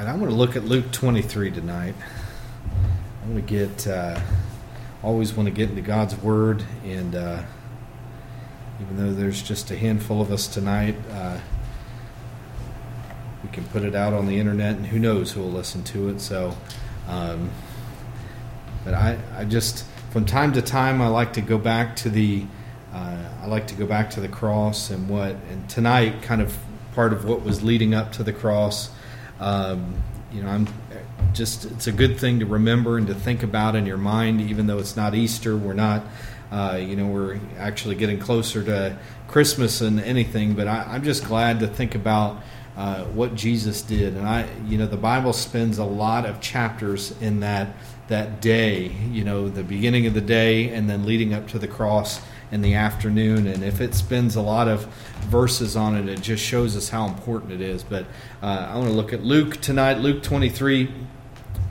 right, I'm going to look at Luke 23 tonight. I'm going to get, uh, always want to get into God's Word, and uh, even though there's just a handful of us tonight, uh, we can put it out on the internet, and who knows who will listen to it. So, um, but I, I just, from time to time, I like to go back to the, uh, I like to go back to the cross and what, and tonight, kind of part of what was leading up to the cross. Um, you know, I'm just, it's a good thing to remember and to think about in your mind, even though it's not Easter. We're not, uh, you know, we're actually getting closer to Christmas than anything, but I, I'm just glad to think about uh, what Jesus did. And I, you know, the Bible spends a lot of chapters in that that day. You know, the beginning of the day, and then leading up to the cross in the afternoon. And if it spends a lot of verses on it, it just shows us how important it is. But uh, I want to look at Luke tonight, Luke 23.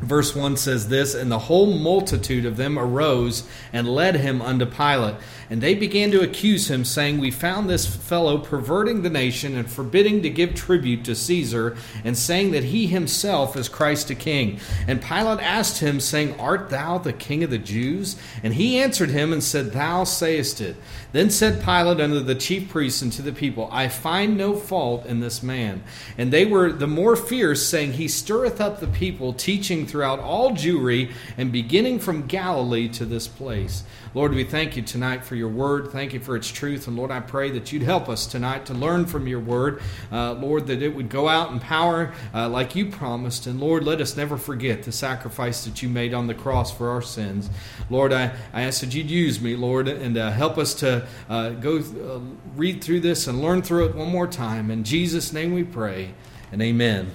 Verse 1 says this And the whole multitude of them arose and led him unto Pilate. And they began to accuse him, saying, We found this fellow perverting the nation and forbidding to give tribute to Caesar, and saying that he himself is Christ a king. And Pilate asked him, saying, Art thou the king of the Jews? And he answered him and said, Thou sayest it. Then said Pilate unto the chief priests and to the people, I find no fault in this man. And they were the more fierce, saying, He stirreth up the people, teaching throughout all Jewry, and beginning from Galilee to this place. Lord, we thank you tonight for your word. Thank you for its truth. And Lord, I pray that you'd help us tonight to learn from your word. Uh, Lord, that it would go out in power uh, like you promised. And Lord, let us never forget the sacrifice that you made on the cross for our sins. Lord, I, I ask that you'd use me, Lord, and uh, help us to uh, go uh, read through this and learn through it one more time. In Jesus' name we pray, and amen.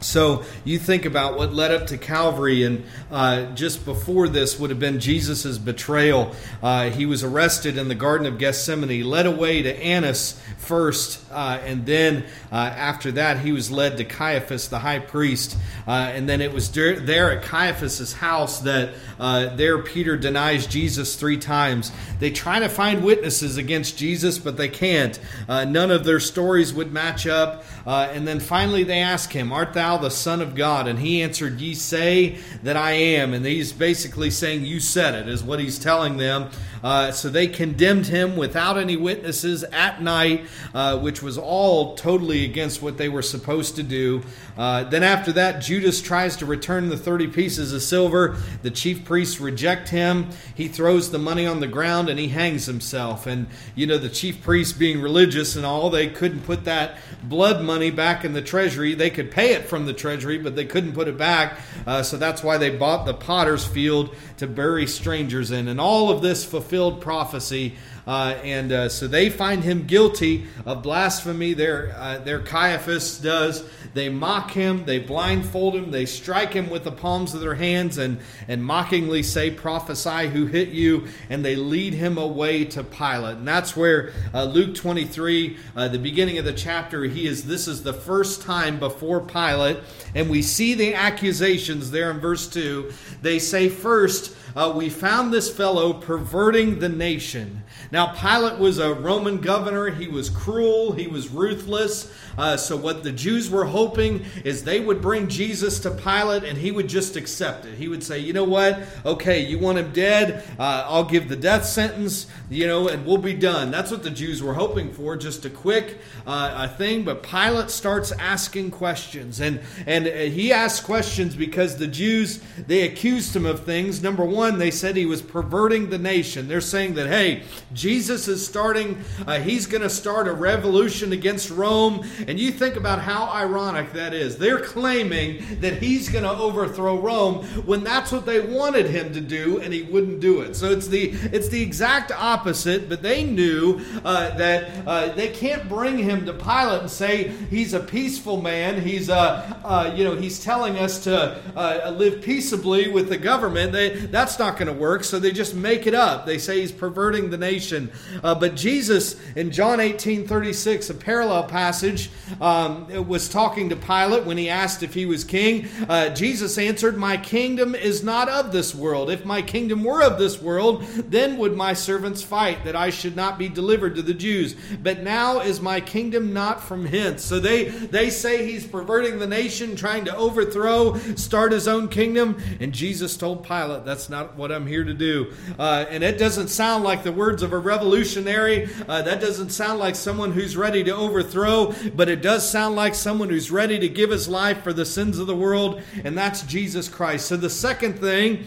So you think about what led up to Calvary, and uh, just before this would have been Jesus' betrayal. Uh, he was arrested in the Garden of Gethsemane, led away to Annas first, uh, and then uh, after that, he was led to Caiaphas, the high priest. Uh, and then it was there at Caiaphas' house that uh, there Peter denies Jesus three times. They try to find witnesses against Jesus, but they can't. none of their stories would match up. and then finally, they ask him, Art thou? Thou the Son of God? And he answered, Ye say that I am. And he's basically saying, You said it, is what he's telling them. Uh, so they condemned him without any witnesses at night, uh, which was all totally against what they were supposed to do. Uh, then after that, Judas tries to return the 30 pieces of silver. The chief priests reject him. He throws the money on the ground and he hangs himself. And, you know, the chief priests being religious and all, they couldn't put that blood money back in the treasury. They could pay it from the treasury, but they couldn't put it back. Uh, so that's why they bought the potter's field to bury strangers in. And all of this fulfilled prophecy and uh, so they find him guilty of blasphemy. Their, uh, their Caiaphas does. They mock him, they blindfold him, they strike him with the palms of their hands and, and mockingly say, Prophesy who hit you, and they lead him away to Pilate. And that's where uh, Luke 23, uh, the beginning of the chapter, he is this is the first time before Pilate, and we see the accusations there in verse 2. They say, First, uh, we found this fellow perverting the nation. Now, Pilate was a Roman governor. He was cruel, he was ruthless. Uh, so, what the Jews were hoping is they would bring Jesus to Pilate and he would just accept it. He would say, You know what? Okay, you want him dead? Uh, I'll give the death sentence, you know, and we'll be done. That's what the Jews were hoping for, just a quick uh, a thing. But Pilate starts asking questions. And, and uh, he asks questions because the Jews, they accused him of things. Number one, they said he was perverting the nation. They're saying that, hey, Jesus is starting, uh, he's going to start a revolution against Rome. And you think about how ironic that is. They're claiming that he's going to overthrow Rome when that's what they wanted him to do, and he wouldn't do it. So it's the it's the exact opposite. But they knew uh, that uh, they can't bring him to Pilate and say he's a peaceful man. He's uh, uh you know he's telling us to uh, live peaceably with the government. They, that's that's not going to work, so they just make it up. They say he's perverting the nation. Uh, but Jesus, in John 18 36, a parallel passage, um, was talking to Pilate when he asked if he was king. Uh, Jesus answered, My kingdom is not of this world. If my kingdom were of this world, then would my servants fight, that I should not be delivered to the Jews. But now is my kingdom not from hence. So they, they say he's perverting the nation, trying to overthrow, start his own kingdom. And Jesus told Pilate, That's not what I'm here to do. Uh, and it doesn't sound like the words of a revolutionary. Uh, that doesn't sound like someone who's ready to overthrow, but it does sound like someone who's ready to give his life for the sins of the world, and that's Jesus Christ. So the second thing,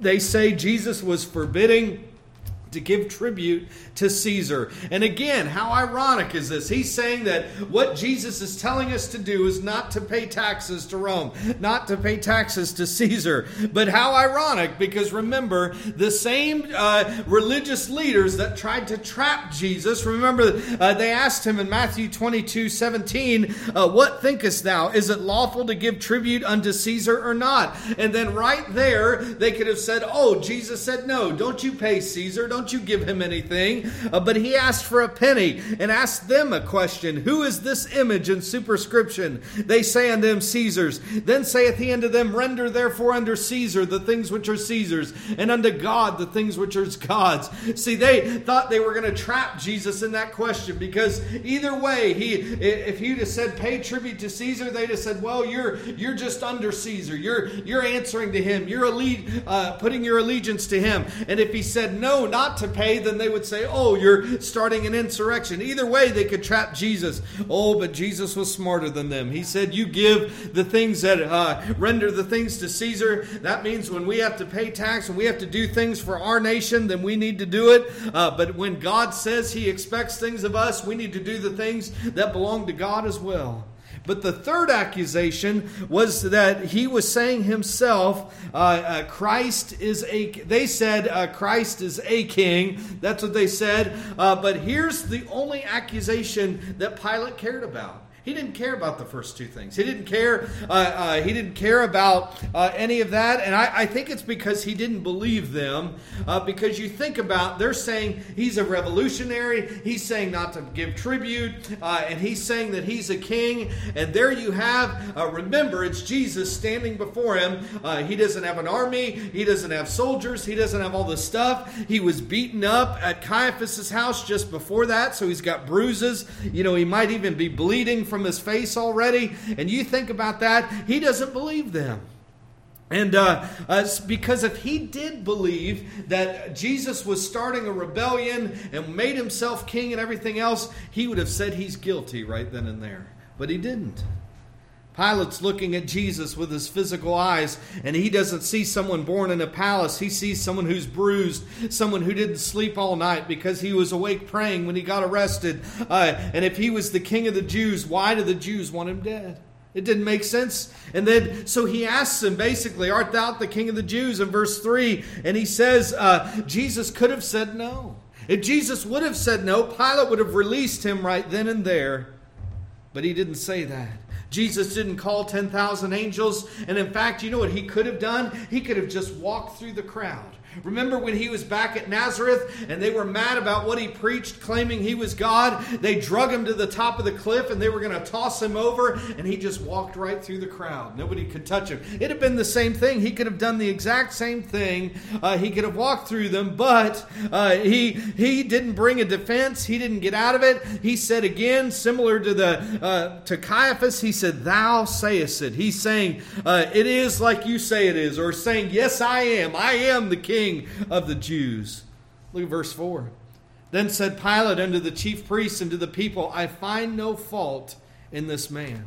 they say Jesus was forbidding to give tribute to Caesar. And again, how ironic is this? He's saying that what Jesus is telling us to do is not to pay taxes to Rome, not to pay taxes to Caesar. But how ironic, because remember, the same uh, religious leaders that tried to trap Jesus, remember, uh, they asked him in Matthew 22 17, uh, What thinkest thou? Is it lawful to give tribute unto Caesar or not? And then right there, they could have said, Oh, Jesus said, No, don't you pay Caesar, don't you give him anything. Uh, but he asked for a penny and asked them a question Who is this image and superscription? They say unto them, Caesar's. Then saith he unto them, Render therefore unto Caesar the things which are Caesar's, and unto God the things which are God's. See, they thought they were going to trap Jesus in that question because either way, he if he'd have said pay tribute to Caesar, they'd have said, Well, you're you're just under Caesar. You're you're answering to him. You're uh, putting your allegiance to him. And if he said no, not to pay, then they would say, oh, you're starting an insurrection. Either way, they could trap Jesus. Oh, but Jesus was smarter than them. He said, You give the things that uh, render the things to Caesar. That means when we have to pay tax and we have to do things for our nation, then we need to do it. Uh, but when God says He expects things of us, we need to do the things that belong to God as well. But the third accusation was that he was saying himself, uh, uh, Christ is a. They said uh, Christ is a king. That's what they said. Uh, but here's the only accusation that Pilate cared about. He didn't care about the first two things. He didn't care. Uh, uh, he didn't care about uh, any of that, and I, I, think it's because he didn't believe them. Uh, because you think about, they're saying he's a revolutionary. He's saying not to give tribute, uh, and he's saying that he's a king. And there you have. Uh, remember, it's Jesus standing before him. he doesn't have an army. He doesn't have soldiers. He doesn't have all this stuff. He was beaten up at Caiaphas's house just before that, so he's got bruises. You know, he might even be bleeding from his face already. And you think about that, he doesn't believe them. And uh, uh, because if he did believe that Jesus was starting a rebellion and made himself king and everything else, he would have said he's guilty right then and there. But he didn't. Pilate's looking at Jesus with his physical eyes, and he doesn't see someone born in a palace. He sees someone who's bruised, someone who didn't sleep all night because he was awake praying when he got arrested. Uh, and if he was the king of the Jews, why do the Jews want him dead? It didn't make sense. And then, so he asks him basically, Art thou the king of the Jews? in verse 3. And he says, uh, Jesus could have said no. If Jesus would have said no, Pilate would have released him right then and there. But he didn't say that. Jesus didn't call 10,000 angels. And in fact, you know what he could have done? He could have just walked through the crowd. Remember when he was back at Nazareth and they were mad about what he preached, claiming he was God? They drug him to the top of the cliff and they were going to toss him over, and he just walked right through the crowd. Nobody could touch him. It'd have been the same thing. He could have done the exact same thing. Uh, he could have walked through them, but uh, he he didn't bring a defense. He didn't get out of it. He said again, similar to the uh, to Caiaphas, he said, "Thou sayest it." He's saying, uh, "It is like you say it is," or saying, "Yes, I am. I am the king." King of the Jews. Look at verse 4. Then said Pilate unto the chief priests and to the people, I find no fault in this man.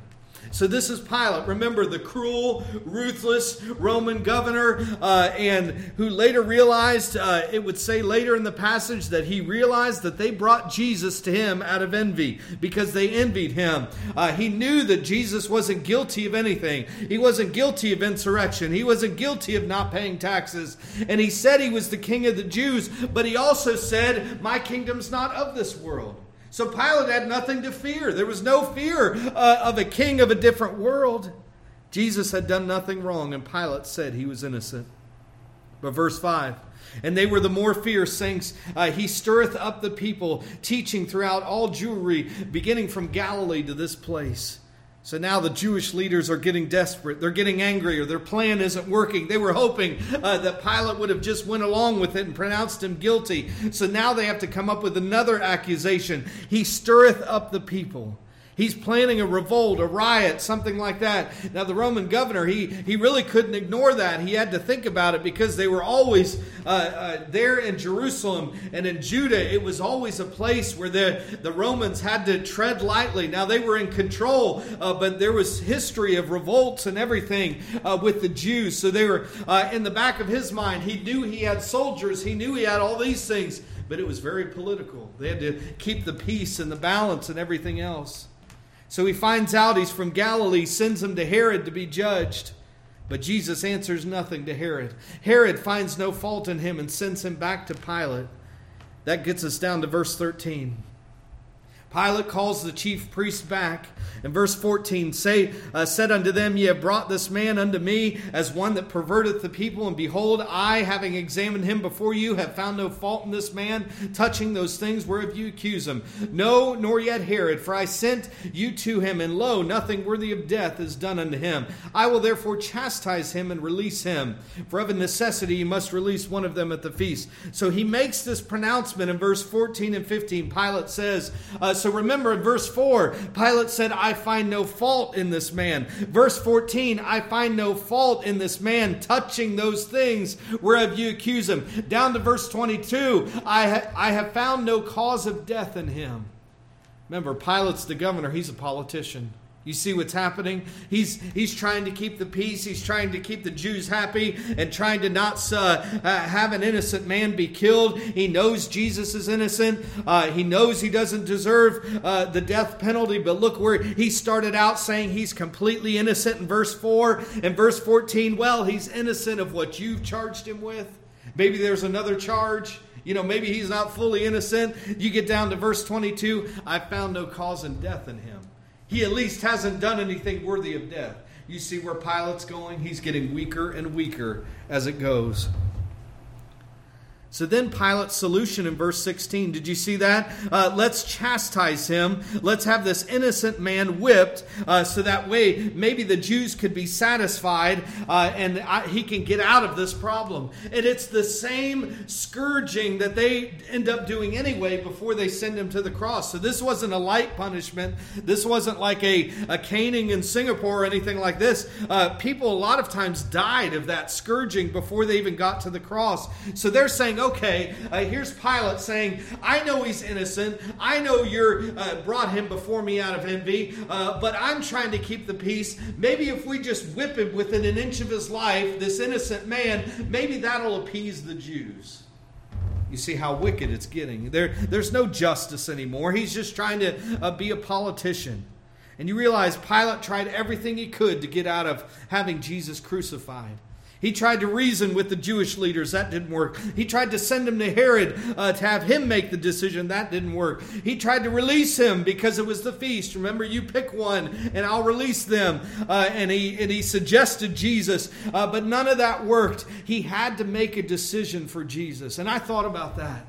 So this is Pilate. Remember the cruel, ruthless Roman governor, uh, and who later realized, uh, it would say later in the passage, that he realized that they brought Jesus to him out of envy because they envied him. Uh, he knew that Jesus wasn't guilty of anything. He wasn't guilty of insurrection. He wasn't guilty of not paying taxes. And he said he was the king of the Jews, but he also said, My kingdom's not of this world. So Pilate had nothing to fear. There was no fear uh, of a king of a different world. Jesus had done nothing wrong, and Pilate said he was innocent. But verse 5 And they were the more fierce, saying, uh, He stirreth up the people, teaching throughout all Jewry, beginning from Galilee to this place. So now the Jewish leaders are getting desperate. They're getting angry, or their plan isn't working. They were hoping uh, that Pilate would have just went along with it and pronounced him guilty. So now they have to come up with another accusation. He stirreth up the people. He's planning a revolt, a riot, something like that. Now, the Roman governor, he, he really couldn't ignore that. He had to think about it because they were always uh, uh, there in Jerusalem and in Judah. It was always a place where the, the Romans had to tread lightly. Now, they were in control, uh, but there was history of revolts and everything uh, with the Jews. So they were uh, in the back of his mind. He knew he had soldiers, he knew he had all these things, but it was very political. They had to keep the peace and the balance and everything else. So he finds out he's from Galilee, sends him to Herod to be judged. But Jesus answers nothing to Herod. Herod finds no fault in him and sends him back to Pilate. That gets us down to verse 13. Pilate calls the chief priest back. In verse 14, say, uh, said unto them, Ye have brought this man unto me as one that perverteth the people, and behold, I, having examined him before you, have found no fault in this man, touching those things whereof you accuse him. No, nor yet Herod, for I sent you to him, and lo, nothing worthy of death is done unto him. I will therefore chastise him and release him. For of a necessity you must release one of them at the feast. So he makes this pronouncement in verse 14 and 15. Pilate says, uh, so remember in verse 4, Pilate said, I find no fault in this man. Verse 14, I find no fault in this man touching those things whereof you accuse him. Down to verse 22, I, ha- I have found no cause of death in him. Remember, Pilate's the governor, he's a politician. You see what's happening? He's, he's trying to keep the peace. He's trying to keep the Jews happy and trying to not uh, uh, have an innocent man be killed. He knows Jesus is innocent. Uh, he knows he doesn't deserve uh, the death penalty. But look where he started out saying he's completely innocent in verse 4. and verse 14, well, he's innocent of what you've charged him with. Maybe there's another charge. You know, maybe he's not fully innocent. You get down to verse 22 I found no cause in death in him. He at least hasn't done anything worthy of death. You see where Pilate's going? He's getting weaker and weaker as it goes. So then Pilate's solution in verse 16, did you see that? Uh, let's chastise him. Let's have this innocent man whipped uh, so that way maybe the Jews could be satisfied uh, and I, he can get out of this problem. And it's the same scourging that they end up doing anyway before they send him to the cross. So this wasn't a light punishment. This wasn't like a, a caning in Singapore or anything like this. Uh, people a lot of times died of that scourging before they even got to the cross. So they're saying, okay, uh, here's Pilate saying, I know he's innocent. I know you're uh, brought him before me out of envy, uh, but I'm trying to keep the peace. Maybe if we just whip him within an inch of his life, this innocent man, maybe that'll appease the Jews. You see how wicked it's getting. There, there's no justice anymore. He's just trying to uh, be a politician. And you realize Pilate tried everything he could to get out of having Jesus crucified. He tried to reason with the Jewish leaders. That didn't work. He tried to send him to Herod uh, to have him make the decision. That didn't work. He tried to release him because it was the feast. Remember, you pick one and I'll release them. Uh, and, he, and he suggested Jesus, uh, but none of that worked. He had to make a decision for Jesus. And I thought about that.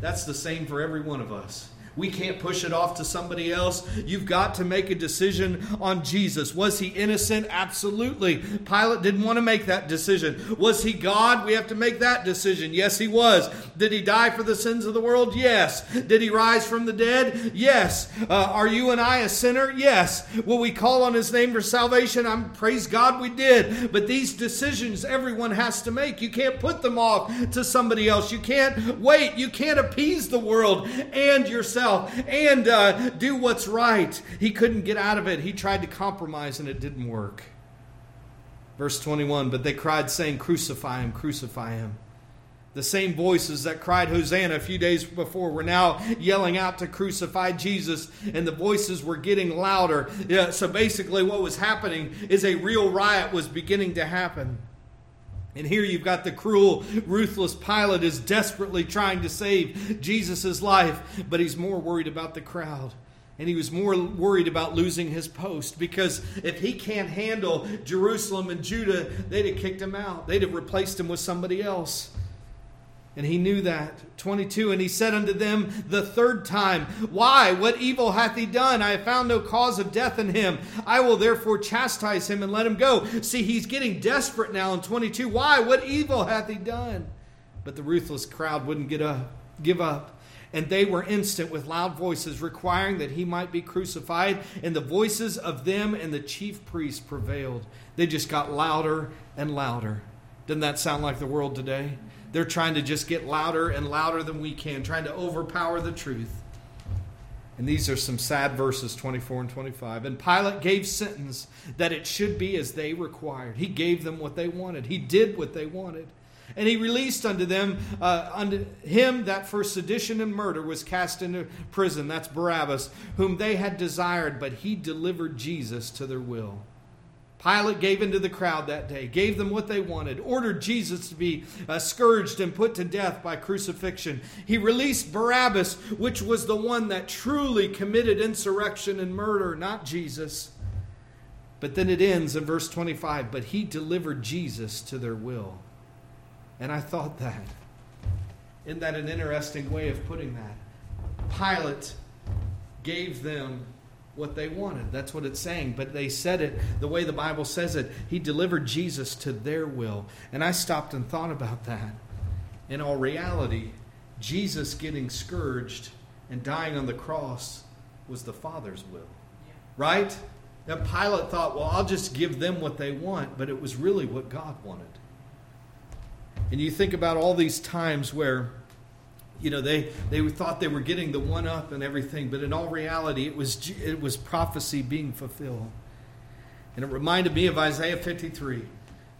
That's the same for every one of us. We can't push it off to somebody else. You've got to make a decision on Jesus. Was he innocent? Absolutely. Pilate didn't want to make that decision. Was he God? We have to make that decision. Yes, he was. Did he die for the sins of the world? Yes. Did he rise from the dead? Yes. Uh, are you and I a sinner? Yes. Will we call on his name for salvation? I'm praise God we did. But these decisions everyone has to make. You can't put them off to somebody else. You can't wait. You can't appease the world and yourself himself and uh, do what's right. He couldn't get out of it. He tried to compromise and it didn't work. Verse 21 But they cried, saying, Crucify him, crucify him. The same voices that cried Hosanna a few days before were now yelling out to crucify Jesus, and the voices were getting louder. Yeah, so basically, what was happening is a real riot was beginning to happen. And here you've got the cruel, ruthless Pilate is desperately trying to save Jesus' life, but he's more worried about the crowd. And he was more worried about losing his post because if he can't handle Jerusalem and Judah, they'd have kicked him out. They'd have replaced him with somebody else. And he knew that. 22. And he said unto them the third time, Why? What evil hath he done? I have found no cause of death in him. I will therefore chastise him and let him go. See, he's getting desperate now in 22. Why? What evil hath he done? But the ruthless crowd wouldn't get up, give up. And they were instant with loud voices, requiring that he might be crucified. And the voices of them and the chief priests prevailed. They just got louder and louder. Doesn't that sound like the world today? They're trying to just get louder and louder than we can, trying to overpower the truth. And these are some sad verses 24 and 25. And Pilate gave sentence that it should be as they required. He gave them what they wanted, he did what they wanted. And he released unto them, uh, unto him that for sedition and murder was cast into prison. That's Barabbas, whom they had desired, but he delivered Jesus to their will. Pilate gave into the crowd that day, gave them what they wanted, ordered Jesus to be uh, scourged and put to death by crucifixion. He released Barabbas, which was the one that truly committed insurrection and murder, not Jesus. But then it ends in verse 25 but he delivered Jesus to their will. And I thought that. Isn't that an interesting way of putting that? Pilate gave them what they wanted. That's what it's saying. But they said it the way the Bible says it. He delivered Jesus to their will. And I stopped and thought about that. In all reality, Jesus getting scourged and dying on the cross was the Father's will. Right? Now Pilate thought, well, I'll just give them what they want, but it was really what God wanted. And you think about all these times where you know they they thought they were getting the one up and everything but in all reality it was it was prophecy being fulfilled. And it reminded me of Isaiah 53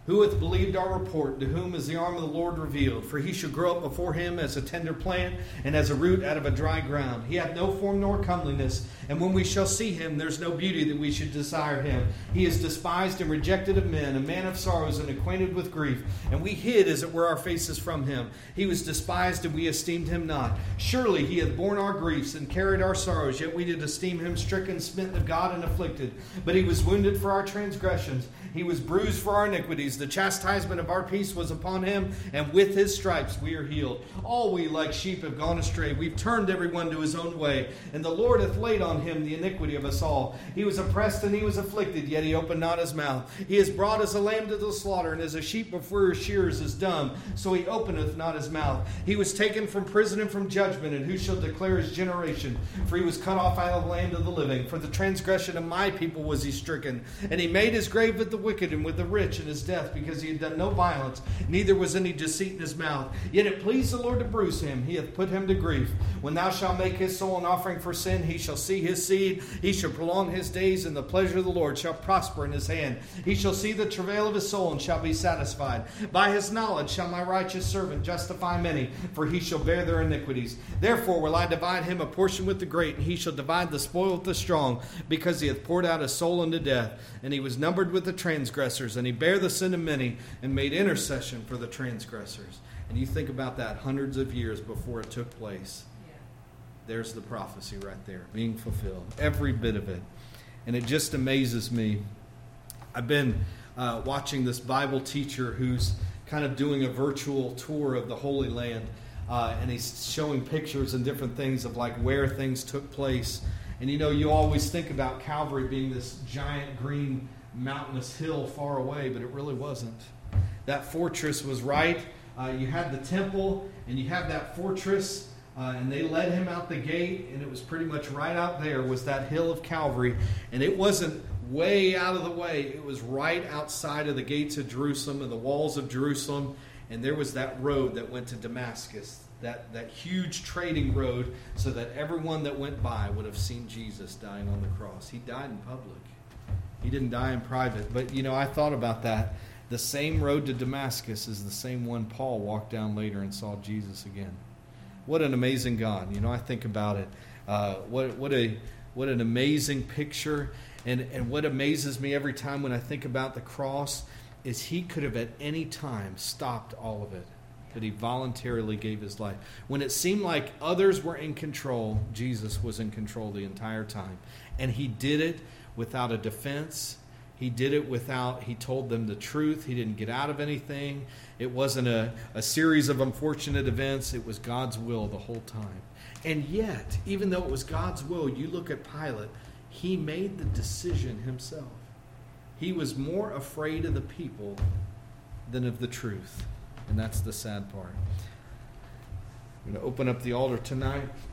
who hath believed our report? To whom is the arm of the Lord revealed? For he shall grow up before him as a tender plant, and as a root out of a dry ground. He hath no form nor comeliness, and when we shall see him, there's no beauty that we should desire him. He is despised and rejected of men, a man of sorrows and acquainted with grief. And we hid, as it were, our faces from him. He was despised, and we esteemed him not. Surely he hath borne our griefs and carried our sorrows, yet we did esteem him stricken, smitten of God, and afflicted. But he was wounded for our transgressions, he was bruised for our iniquities the chastisement of our peace was upon him, and with his stripes we are healed. All we like sheep have gone astray. We've turned everyone to his own way, and the Lord hath laid on him the iniquity of us all. He was oppressed and he was afflicted, yet he opened not his mouth. He is brought as a lamb to the slaughter, and as a sheep before his shearers is dumb, so he openeth not his mouth. He was taken from prison and from judgment, and who shall declare his generation? For he was cut off out of the land of the living. For the transgression of my people was he stricken, and he made his grave with the wicked and with the rich in his death death because he had done no violence, neither was any deceit in his mouth. Yet it pleased the Lord to bruise him. He hath put him to grief. When thou shalt make his soul an offering for sin, he shall see his seed. He shall prolong his days, and the pleasure of the Lord shall prosper in his hand. He shall see the travail of his soul and shall be satisfied. By his knowledge shall my righteous servant justify many, for he shall bear their iniquities. Therefore will I divide him a portion with the great, and he shall divide the spoil with the strong, because he hath poured out his soul unto death, and he was numbered with the transgressors, and he bare the sin of many and made intercession for the transgressors. And you think about that hundreds of years before it took place. There's the prophecy right there being fulfilled, every bit of it. And it just amazes me. I've been uh, watching this Bible teacher who's kind of doing a virtual tour of the Holy Land. Uh, and he's showing pictures and different things of like where things took place. And you know, you always think about Calvary being this giant green mountainous hill far away, but it really wasn't. That fortress was right. Uh, you had the temple, and you had that fortress, uh, and they led him out the gate, and it was pretty much right out there was that hill of Calvary, and it wasn't way out of the way. It was right outside of the gates of Jerusalem and the walls of Jerusalem, and there was that road that went to Damascus, that, that huge trading road, so that everyone that went by would have seen Jesus dying on the cross. He died in public. He didn't die in private. But, you know, I thought about that. The same road to Damascus is the same one Paul walked down later and saw Jesus again. What an amazing God. You know, I think about it. Uh, what, what, a, what an amazing picture. And, and what amazes me every time when I think about the cross is he could have at any time stopped all of it. but he voluntarily gave his life. When it seemed like others were in control, Jesus was in control the entire time. And he did it without a defense. He did it without, he told them the truth. He didn't get out of anything. It wasn't a, a series of unfortunate events. It was God's will the whole time. And yet, even though it was God's will, you look at Pilate, he made the decision himself. He was more afraid of the people than of the truth. And that's the sad part. I'm going to open up the altar tonight.